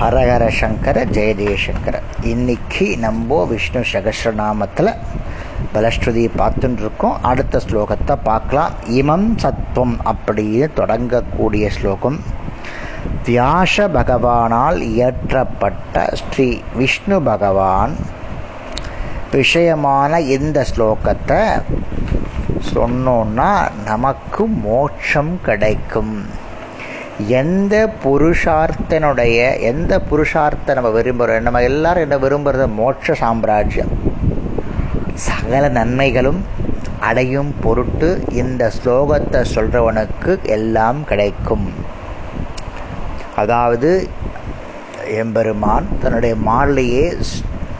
ஹரஹர சங்கர ஜெய ஜெயசங்கர இன்னைக்கு நம்ம விஷ்ணு சகசிரநாமத்தில் பலஸ்ருதியை பார்த்துட்டு இருக்கோம் அடுத்த ஸ்லோகத்தை பார்க்கலாம். இமம் சத்வம் அப்படின்னு தொடங்கக்கூடிய ஸ்லோகம். வியாச பகவானால் இயற்றப்பட்ட ஸ்ரீ விஷ்ணு பகவான் விஷயமான இந்த ஸ்லோகத்தை சொன்னோன்னா நமக்கு மோட்சம் கிடைக்கும். எந்த புருஷார்த்தனுடைய எந்த புருஷார்த்த நம்ம விரும்புகிறோம் நம்ம எல்லாரும் என்ன விரும்புகிறது மோட்ச சாம்ராஜ்யம். சகல நன்மைகளும் அடையும் பொருட்டு இந்த ஸ்லோகத்தை சொல்கிறவனுக்கு எல்லாம் கிடைக்கும். அதாவது எம்பெருமான் தன்னுடைய மாலையே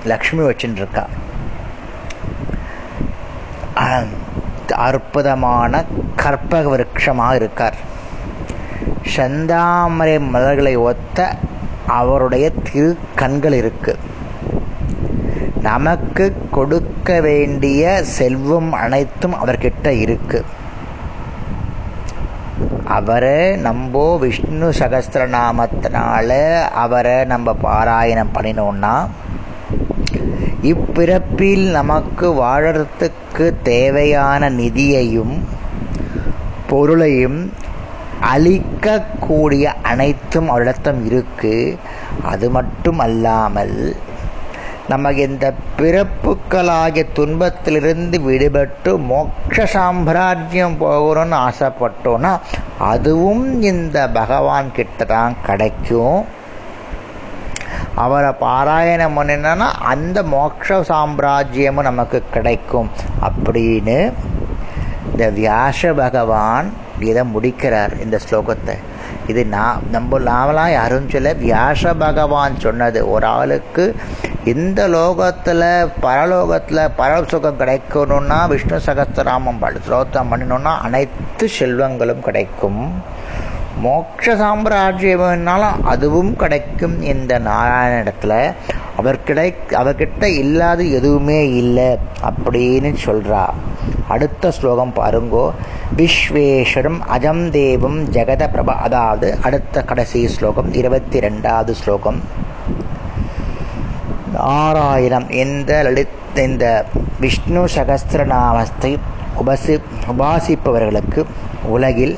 லக்ஷ்மி வச்சுட்டுருக்கா அற்புதமான கற்பக விருட்சமாக இருக்கார். செந்தாமரை மலர்களை ஒத்த அவருடைய திரு கண்கள் இருக்கு. நமக்கு கொடுக்க வேண்டிய செல்வம் அனைத்தும் அவர்கிட்ட இருக்கு. அவரை நம்ம விஷ்ணு சகஸ்திரநாமத்தினால அவரை நம்ம பாராயணம் பண்ணினோம்னா இப்பிறப்பில் நமக்கு வாழறதுக்கு தேவையான நிதியையும் பொருளையும் அழிக்கக்கூடிய அனைத்தும் அவரிடத்தம் இருக்கு. அது மட்டும் அல்லாமல் நமக்கு இந்த பிறப்புக்களாகிய துன்பத்திலிருந்து விடுபட்டு மோட்ச சாம்ராஜ்யம் போகணும்னு ஆசைப்பட்டோன்னா அதுவும் இந்த பகவான் கிட்ட தான் கிடைக்கும். அவரை பாராயணம் பண்ணினா அந்த மோட்ச சாம்ராஜ்யமும் நமக்கு கிடைக்கும். அப்படின்னு இந்த வியாச பகவான் இதை முடிக்கிறார் இந்த ஸ்லோகத்தை. இது நான் நம்ம நாமலாம் யாரும் சொல்ல வியாச பகவான் சொன்னது. ஒரு ஆளுக்கு இந்த லோகத்தில் பரலோகத்தில் பரசுகம் கிடைக்கணும்னா விஷ்ணு சகஸ்திராமம் ஸ்லோத்தம் பண்ணணும்னா அனைத்து செல்வங்களும் கிடைக்கும். மோட்ச சாம்ராஜ்யம்னாலும் அதுவும் கிடைக்கும் இந்த நாராயணத்தில் அவர் கிடை அவர்கிட்ட இல்லாத எதுவுமே இல்லை அப்படின்னு சொல்கிறா அடுத்த ஸ்லோகம் பாருங்கோ விஸ்வேஸ்வரம் அஜம் தேவம் ஜெகத பிரபா அதாவது அடுத்த கடைசி ஸ்லோகம் இருபத்தி ரெண்டாவது ஸ்லோகம் நாராயணம் இந்த லலித் இந்த விஷ்ணு சகஸ்திரநாமத்தை உபசி உபாசிப்பவர்களுக்கு உலகில்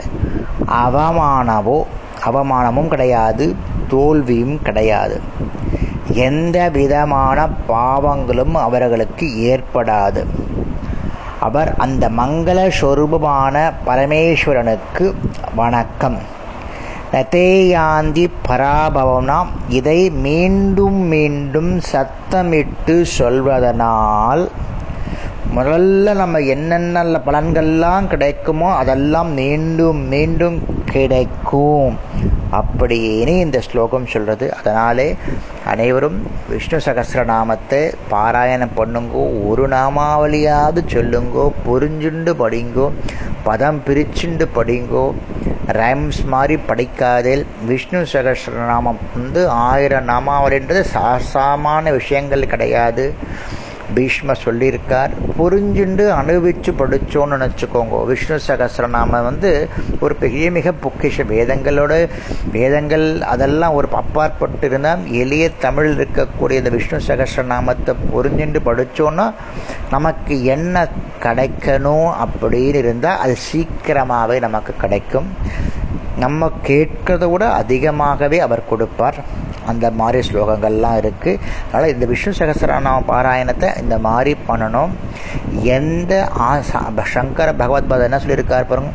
அவமானவோ அவமானமும் கிடையாது தோல்வியும் கிடையாது எந்த விதமான பாவங்களும் அவர்களுக்கு ஏற்படாது அவர் அந்த மங்கள சொரூபமான பரமேஸ்வரனுக்கு வணக்கம். நதேயாந்தி பராபவனாம் இதை மீண்டும் மீண்டும் சத்தமிட்டு சொல்வதனால் முதல்ல நம்ம என்னென்ன பலன்கள்லாம் கிடைக்குமோ அதெல்லாம் மீண்டும் மீண்டும் கிடைக்கும். அப்படின்னு இந்த ஸ்லோகம் சொல்கிறது அதனாலே அனைவரும் விஷ்ணு சகசிரநாமத்தை பாராயணம் பண்ணுங்கோ ஒரு நாமாவளியாவது சொல்லுங்கோ புரிஞ்சுண்டு படிங்கோ பதம் பிரிச்சுண்டு படிங்கோ ரைம்ஸ் மாதிரி படிக்காதில் விஷ்ணு சகசிரநாமம் வந்து ஆயிரம் நாமாவளின்றது சாசாமான விஷயங்கள் கிடையாது. பீஷ்ம சொல்லியிருக்கார் புரிஞ்சுண்டு அனுபவிச்சு படித்தோன்னு நினச்சிக்கோங்க. விஷ்ணு சகசிரநாமம் வந்து ஒரு பெரிய மிக பொக்கிஷ வேதங்களோட வேதங்கள் அதெல்லாம் ஒரு அப்பாற்பட்டு இருந்தால் எளிய தமிழ் இருக்கக்கூடிய இந்த விஷ்ணு சகசிரநாமத்தை புரிஞ்சுண்டு படித்தோன்னா நமக்கு என்ன கிடைக்கணும் அப்படின்னு இருந்தால் அது சீக்கிரமாகவே நமக்கு கிடைக்கும். நம்ம கேட்கிறத விட அதிகமாகவே அவர் கொடுப்பார். அந்த மாதிரி ஸ்லோகங்கள்லாம் இருக்குது அதனால் இந்த விஷ்ணு சகசரநாம பாராயணத்தை இந்த மாதிரி பண்ணணும். எந்த சங்கர பகவத்பாதா என்ன சொல்லியிருக்கார் பாருங்க.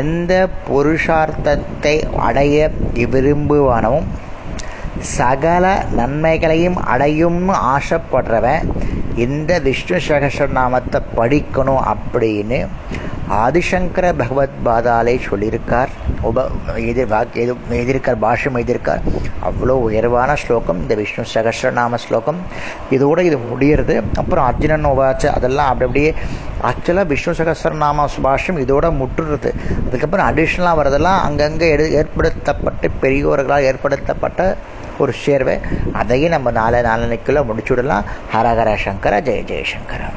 எந்த புருஷார்த்தத்தை அடைய விரும்புவானவும் சகல நன்மைகளையும் அடையும் ஆசைப்படுறவன் இந்த விஷ்ணு சகசரநாமத்தை படிக்கணும் அப்படின்னு ஆதிசங்கர பகவத் பாதாலே சொல்லியிருக்கார். உப எதிர் எழுதியிருக்கார் பாஷ்யம் எழுதியிருக்கார் அவ்வளோ உயர்வான ஸ்லோகம். இந்த விஷ்ணு சகசிரநாம ஸ்லோகம். இதோட இது முடியறது. அப்புறம் அர்ஜுனன் உபாச்ச அதெல்லாம் அப்படி அப்படியே ஆக்சுவலாக விஷ்ணு சகசிரநாம சுபாஷம் இதோட முற்றுறது அதுக்கப்புறம் அடிஷ்னலாக வரதெல்லாம் அங்கங்கே எடு ஏற்படுத்தப்பட்டு பெரியோர்களால் ஏற்படுத்தப்பட்ட ஒரு சேர்வை. அதையும் நம்ம நாளை நாளனைக்குள்ளே முடிச்சுடலாம். ஹரஹர சங்கர ஜெய ஜெயசங்கர.